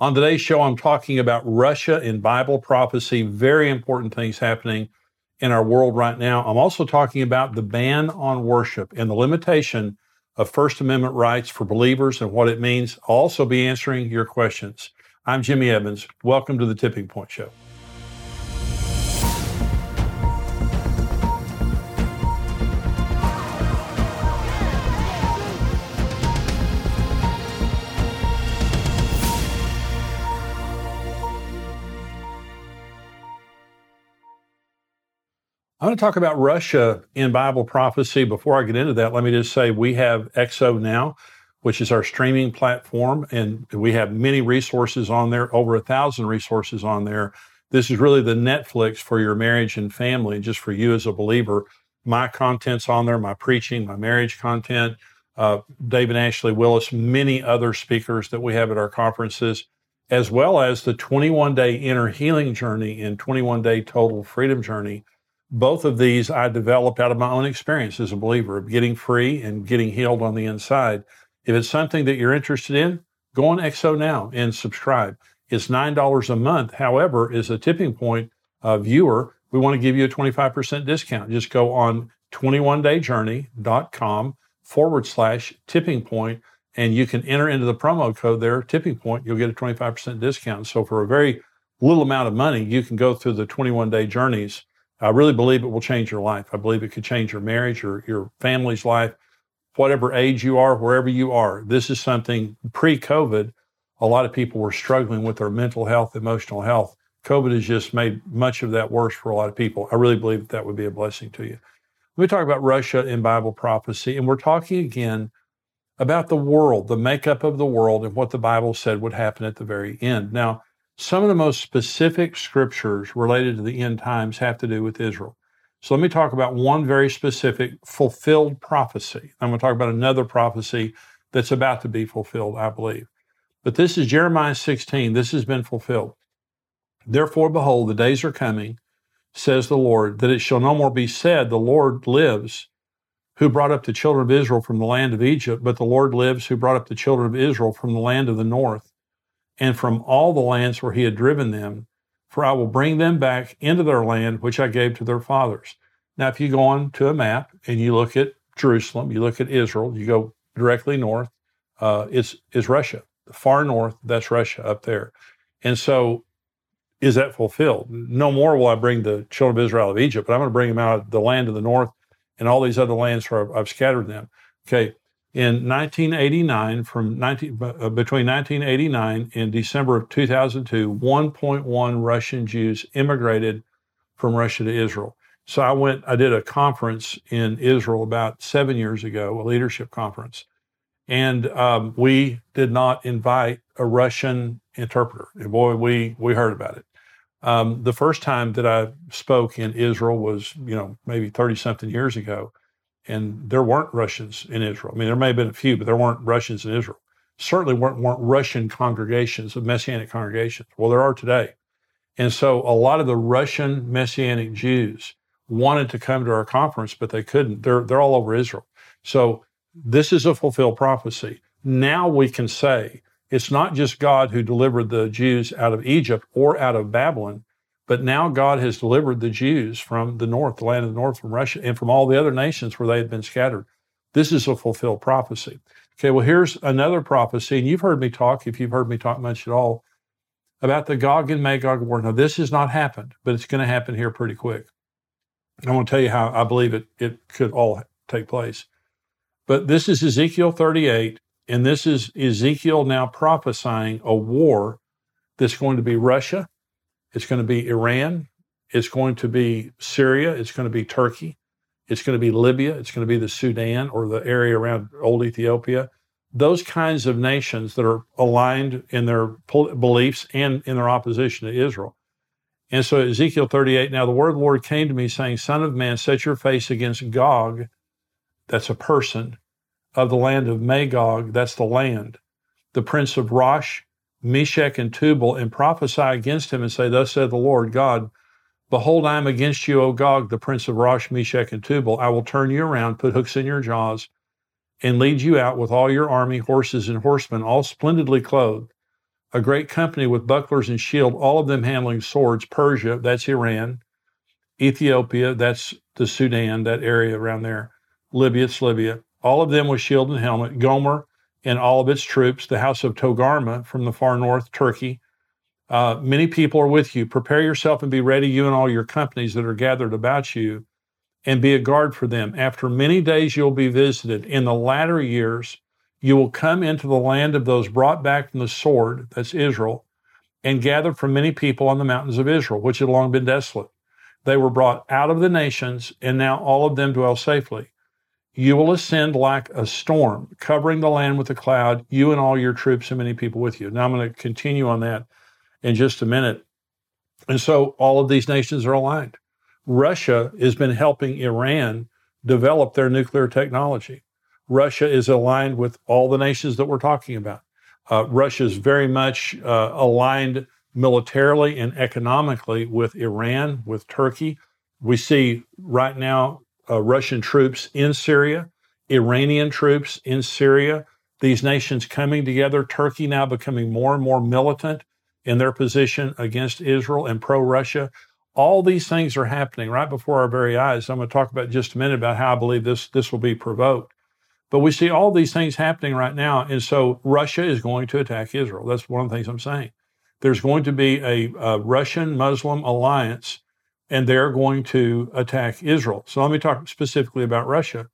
On today's show, I'm talking about Russia in Bible prophecy, very important things happening in our world right now. I'm also talking about the ban on worship and the limitation of First Amendment rights for believers and what it means. I'll also be answering your questions. I'm Jimmy Evans. Welcome to the Tipping Point Show. I'm going to talk about Russia in Bible prophecy. Before I get into that, let me just say we have XO now, which is our streaming platform, and we have many resources on there, over a thousand resources on there. This is really the Netflix for your marriage and family, just for you as a believer. My content's on there, my preaching, my marriage content, uh, David Ashley Willis, many other speakers that we have at our conferences, as well as the 21 day inner healing journey and 21 day total freedom journey both of these I developed out of my own experience as a believer of getting free and getting healed on the inside. If it's something that you're interested in, go on XO now and subscribe. It's $9 a month. However, as a tipping point uh, viewer, we want to give you a 25% discount. Just go on 21dayjourney.com forward slash tipping point and you can enter into the promo code there, tipping point. You'll get a 25% discount. So for a very little amount of money, you can go through the 21 day journeys I really believe it will change your life. I believe it could change your marriage or your family's life, whatever age you are, wherever you are. This is something pre COVID, a lot of people were struggling with their mental health, emotional health. COVID has just made much of that worse for a lot of people. I really believe that, that would be a blessing to you. Let me talk about Russia in Bible prophecy, and we're talking again about the world, the makeup of the world, and what the Bible said would happen at the very end. Now, some of the most specific scriptures related to the end times have to do with Israel. So let me talk about one very specific fulfilled prophecy. I'm going to talk about another prophecy that's about to be fulfilled, I believe. But this is Jeremiah 16. This has been fulfilled. Therefore, behold, the days are coming, says the Lord, that it shall no more be said, The Lord lives, who brought up the children of Israel from the land of Egypt, but the Lord lives, who brought up the children of Israel from the land of the north and from all the lands where he had driven them, for I will bring them back into their land which I gave to their fathers. Now, if you go on to a map and you look at Jerusalem, you look at Israel, you go directly north, uh, it's is Russia. The far north, that's Russia up there. And so is that fulfilled? No more will I bring the children of Israel out of Egypt, but I'm going to bring them out of the land of the north and all these other lands where I've, I've scattered them. Okay in 1989, from 19, uh, between 1989 and December of 2002, 1.1 Russian Jews immigrated from Russia to Israel. So I went, I did a conference in Israel about seven years ago, a leadership conference. And um, we did not invite a Russian interpreter. And boy, we, we heard about it. Um, the first time that I spoke in Israel was, you know, maybe 30 something years ago and there weren't Russians in Israel. I mean, there may have been a few, but there weren't Russians in Israel. Certainly weren't, weren't Russian congregations of Messianic congregations. Well, there are today. And so a lot of the Russian Messianic Jews wanted to come to our conference, but they couldn't. They're, they're all over Israel. So this is a fulfilled prophecy. Now we can say it's not just God who delivered the Jews out of Egypt or out of Babylon, but now God has delivered the Jews from the north, the land of the north, from Russia, and from all the other nations where they had been scattered. This is a fulfilled prophecy. Okay, well, here's another prophecy, and you've heard me talk, if you've heard me talk much at all, about the Gog and Magog war. Now, this has not happened, but it's going to happen here pretty quick. I want to tell you how I believe it, it could all take place. But this is Ezekiel 38, and this is Ezekiel now prophesying a war that's going to be Russia, it's going to be Iran. It's going to be Syria. It's going to be Turkey. It's going to be Libya. It's going to be the Sudan or the area around old Ethiopia. Those kinds of nations that are aligned in their beliefs and in their opposition to Israel. And so Ezekiel 38, now the word of the Lord came to me saying, Son of man, set your face against Gog, that's a person, of the land of Magog, that's the land, the prince of Rosh, Meshech and Tubal and prophesy against him and say, Thus said the Lord God, Behold, I am against you, O Gog, the prince of Rosh, Meshech, and Tubal. I will turn you around, put hooks in your jaws, and lead you out with all your army, horses, and horsemen, all splendidly clothed. a great company with bucklers and shield, all of them handling swords. Persia, that's Iran. Ethiopia, that's the Sudan, that area around there. Libya, it's Libya. All of them with shield and helmet. Gomer and all of its troops. The house of Togarmah from the far north, Turkey. Uh, many people are with you. Prepare yourself and be ready, you and all your companies that are gathered about you, and be a guard for them. After many days, you'll be visited. In the latter years, you will come into the land of those brought back from the sword, that's Israel, and gathered from many people on the mountains of Israel, which had long been desolate. They were brought out of the nations, and now all of them dwell safely. You will ascend like a storm, covering the land with a cloud, you and all your troops and many people with you. Now I'm going to continue on that in just a minute. And so all of these nations are aligned. Russia has been helping Iran develop their nuclear technology. Russia is aligned with all the nations that we're talking about. Uh, Russia is very much uh, aligned militarily and economically with Iran, with Turkey. We see right now uh, Russian troops in Syria, Iranian troops in Syria, these nations coming together, Turkey now becoming more and more militant in their position against Israel and pro Russia. All these things are happening right before our very eyes. I'm going to talk about just a minute about how I believe this, this will be provoked. But we see all these things happening right now. And so Russia is going to attack Israel. That's one of the things I'm saying. There's going to be a, a Russian Muslim alliance, and they're going to attack Israel. So let me talk specifically about Russia.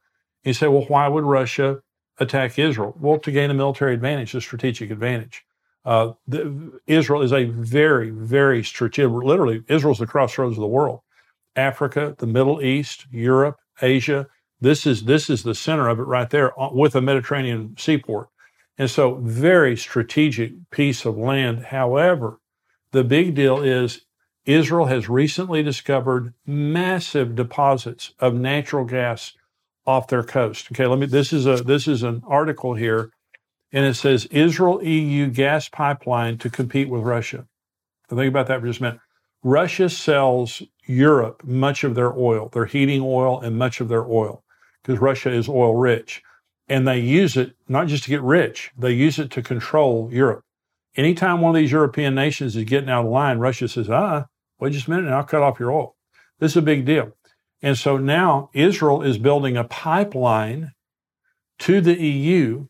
You say, well, why would Russia attack Israel? Well, to gain a military advantage, a strategic advantage. Uh, the, Israel is a very, very strategic, literally, Israel's the crossroads of the world. Africa, the Middle East, Europe, Asia, this is this is the center of it right there uh, with a Mediterranean seaport. And so very strategic piece of land. However, the big deal is Israel has recently discovered massive deposits of natural gas off their coast. Okay, let me this is a this is an article here and it says Israel EU gas pipeline to compete with Russia. Think about that for just a minute. Russia sells Europe much of their oil, their heating oil, and much of their oil because Russia is oil rich. And they use it not just to get rich, they use it to control Europe. Anytime one of these European nations is getting out of line, Russia says, ah, wait just a minute and I'll cut off your oil. This is a big deal. And so now Israel is building a pipeline to the EU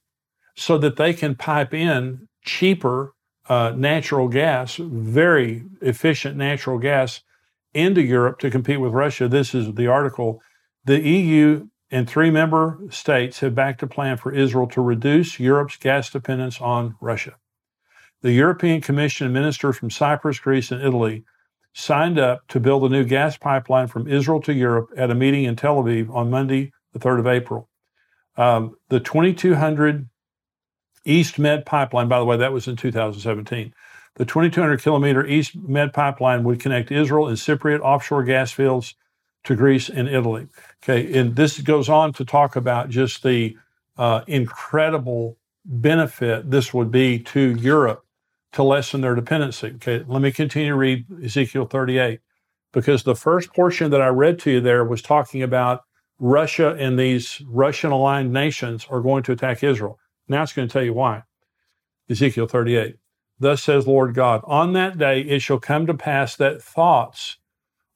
so that they can pipe in cheaper uh, natural gas, very efficient natural gas into Europe to compete with Russia. This is the article. The EU and three member states have backed a plan for Israel to reduce Europe's gas dependence on Russia. The European Commission and ministers from Cyprus, Greece, and Italy signed up to build a new gas pipeline from Israel to Europe at a meeting in Tel Aviv on Monday, the 3rd of April. Um, the 2200 East Med pipeline, by the way, that was in 2017. The 2200 kilometer East Med pipeline would connect Israel and Cypriot offshore gas fields to Greece and Italy. Okay, and this goes on to talk about just the uh, incredible benefit this would be to Europe to lessen their dependency. Okay, let me continue to read Ezekiel 38 because the first portion that I read to you there was talking about Russia and these Russian aligned nations are going to attack Israel. Now it's going to tell you why. Ezekiel 38. Thus says Lord God, on that day it shall come to pass that thoughts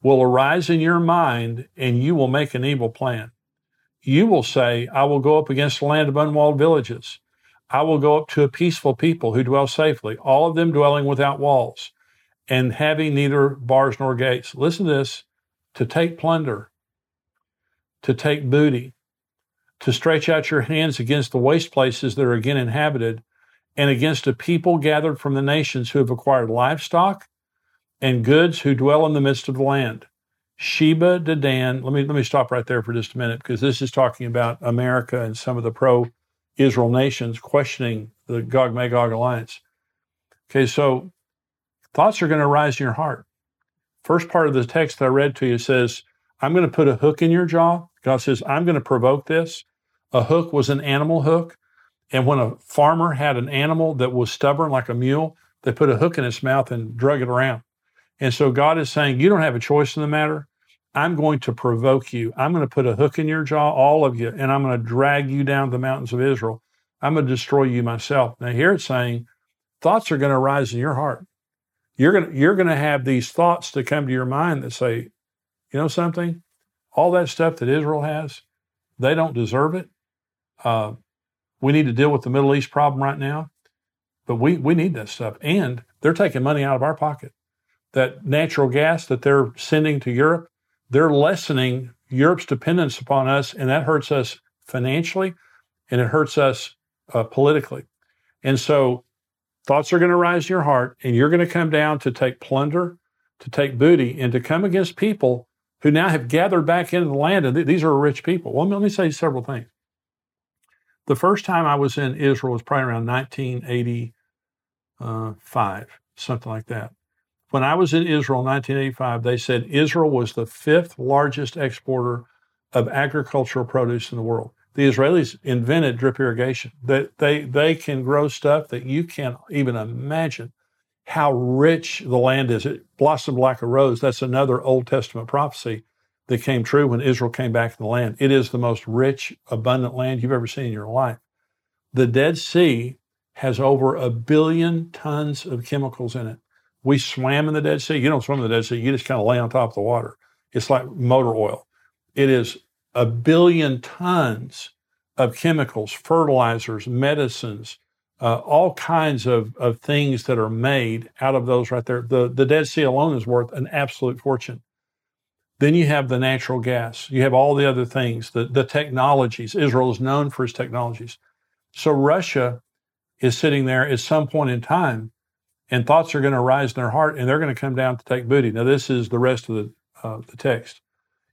will arise in your mind and you will make an evil plan. You will say, I will go up against the land of unwalled villages. I will go up to a peaceful people who dwell safely, all of them dwelling without walls and having neither bars nor gates. Listen to this to take plunder, to take booty, to stretch out your hands against the waste places that are again inhabited, and against a people gathered from the nations who have acquired livestock and goods who dwell in the midst of the land. Sheba, Dedan. Let me let me stop right there for just a minute because this is talking about America and some of the pro-Israel nations questioning the Gog Magog alliance. Okay, so thoughts are going to arise in your heart. First part of the text I read to you says, "I'm going to put a hook in your jaw." God says, "I'm going to provoke this." A hook was an animal hook, and when a farmer had an animal that was stubborn like a mule, they put a hook in its mouth and drug it around. And so God is saying, You don't have a choice in the matter. I'm going to provoke you. I'm going to put a hook in your jaw, all of you, and I'm going to drag you down the mountains of Israel. I'm going to destroy you myself. Now, here it's saying thoughts are going to arise in your heart. You're going to, you're going to have these thoughts to come to your mind that say, you know something? All that stuff that Israel has, they don't deserve it. Uh, we need to deal with the Middle East problem right now, but we, we need that stuff. And they're taking money out of our pocket. That natural gas that they're sending to Europe, they're lessening Europe's dependence upon us, and that hurts us financially and it hurts us uh, politically. And so thoughts are going to rise in your heart, and you're going to come down to take plunder, to take booty, and to come against people who now have gathered back into the land. And th- these are rich people. Well, let me say several things. The first time I was in Israel was probably around 1985, something like that. When I was in Israel in 1985, they said Israel was the fifth largest exporter of agricultural produce in the world. The Israelis invented drip irrigation. That they, they can grow stuff that you can't even imagine how rich the land is. It blossomed like a rose. That's another Old Testament prophecy that came true when Israel came back to the land. It is the most rich, abundant land you've ever seen in your life. The Dead Sea has over a billion tons of chemicals in it. We swam in the Dead Sea. You don't swim in the Dead Sea, you just kind of lay on top of the water. It's like motor oil. It is a billion tons of chemicals, fertilizers, medicines, uh, all kinds of, of things that are made out of those right there. The, the Dead Sea alone is worth an absolute fortune. Then you have the natural gas. You have all the other things, the, the technologies. Israel is known for its technologies. So Russia is sitting there at some point in time, and thoughts are going to rise in their heart, and they're going to come down to take booty. Now, this is the rest of the, uh, the text.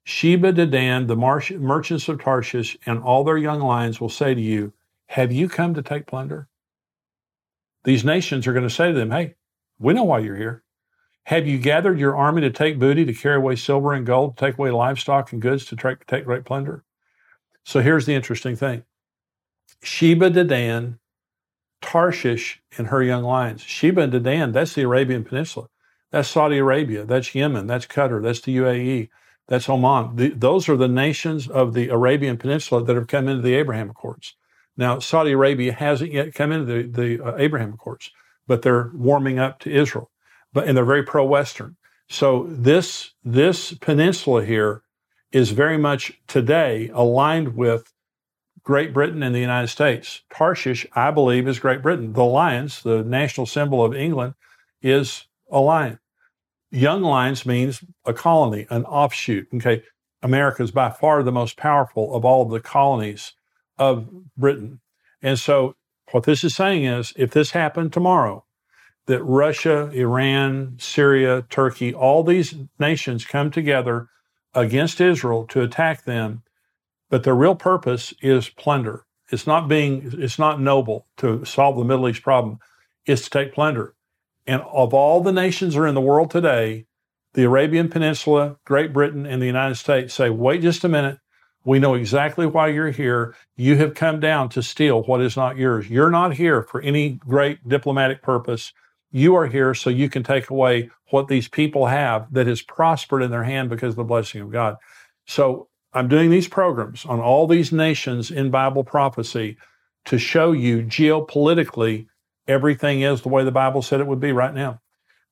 Sheba, Dedan, the merchants of Tarshish, and all their young lions will say to you, Have you come to take plunder? These nations are going to say to them, Hey, we know why you're here. Have you gathered your army to take booty, to carry away silver and gold, to take away livestock and goods, to take, take great plunder? So here's the interesting thing Sheba, Dedan, Tarshish, and her young lions. Sheba and Dedan, that's the Arabian Peninsula. That's Saudi Arabia. That's Yemen. That's Qatar. That's the UAE. That's Oman. The, those are the nations of the Arabian Peninsula that have come into the Abraham Accords. Now, Saudi Arabia hasn't yet come into the, the uh, Abraham Accords, but they're warming up to Israel. But and they're very pro-Western. So this this peninsula here is very much today aligned with Great Britain and the United States. Tarshish, I believe, is Great Britain. The lions, the national symbol of England, is a lion. Young Lions means a colony, an offshoot. Okay. America is by far the most powerful of all of the colonies of Britain. And so what this is saying is if this happened tomorrow, that Russia, Iran, Syria, Turkey, all these nations come together against Israel to attack them, but their real purpose is plunder. It's not being, it's not noble to solve the Middle East problem. It's to take plunder. And of all the nations that are in the world today, the Arabian Peninsula, Great Britain, and the United States say, wait just a minute. We know exactly why you're here. You have come down to steal what is not yours. You're not here for any great diplomatic purpose. You are here so you can take away what these people have that has prospered in their hand because of the blessing of God. So I'm doing these programs on all these nations in Bible prophecy to show you geopolitically everything is the way the Bible said it would be right now.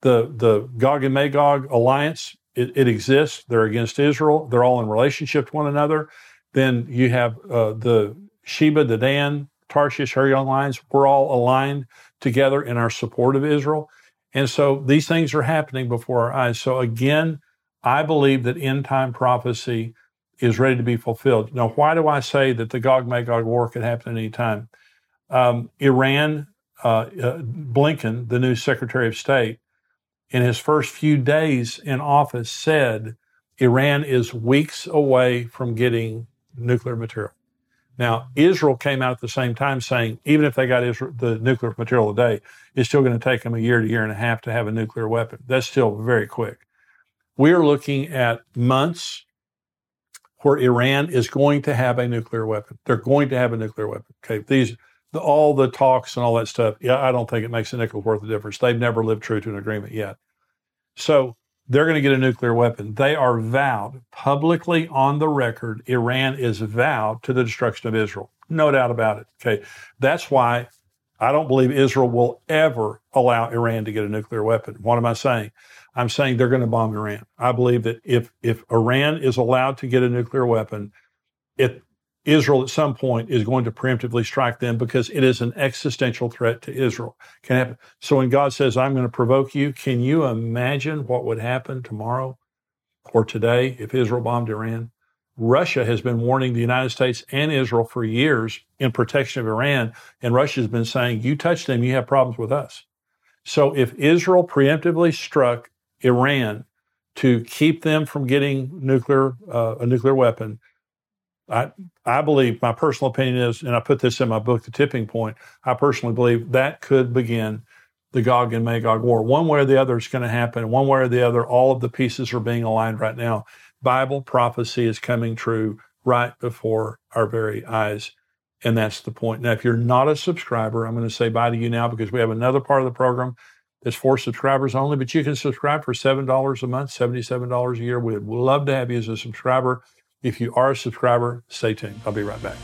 The the Gog and Magog alliance it, it exists. They're against Israel. They're all in relationship to one another. Then you have uh, the Sheba, Dedan, Tarshish, her young. We're all aligned together in our support of Israel. And so these things are happening before our eyes. So again, I believe that end time prophecy is ready to be fulfilled. Now, why do I say that the Gog Magog war could happen at any time? Um, Iran uh, uh, Blinken, the new Secretary of State, in his first few days in office said Iran is weeks away from getting nuclear material. Now, Israel came out at the same time saying even if they got Israel, the nuclear material today, it's still going to take them a year to year and a half to have a nuclear weapon. That's still very quick. We are looking at months where Iran is going to have a nuclear weapon. They're going to have a nuclear weapon. Okay, these the, all the talks and all that stuff, yeah, I don't think it makes a nickel worth of difference. They've never lived true to an agreement yet. So they're going to get a nuclear weapon. They are vowed publicly on the record. Iran is vowed to the destruction of Israel. No doubt about it. Okay. That's why I don't believe Israel will ever allow Iran to get a nuclear weapon. What am I saying? I'm saying they're going to bomb Iran. I believe that if if Iran is allowed to get a nuclear weapon, it Israel at some point is going to preemptively strike them because it is an existential threat to Israel. Can happen. So when God says, I'm going to provoke you, can you imagine what would happen tomorrow or today if Israel bombed Iran? Russia has been warning the United States and Israel for years in protection of Iran, and Russia has been saying, you touch them, you have problems with us. So if Israel preemptively struck Iran to keep them from getting nuclear uh, a nuclear weapon, I, I believe my personal opinion is, and I put this in my book, The Tipping Point. I personally believe that could begin the Gog and Magog war. One way or the other it's going to happen. One way or the other, all of the pieces are being aligned right now. Bible prophecy is coming true right before our very eyes. And that's the point. Now, if you're not a subscriber, I'm going to say bye to you now because we have another part of the program that's for subscribers only, but you can subscribe for $7 a month, $77 a year. We'd love to have you as a subscriber. If you are a subscriber, stay tuned. I'll be right back.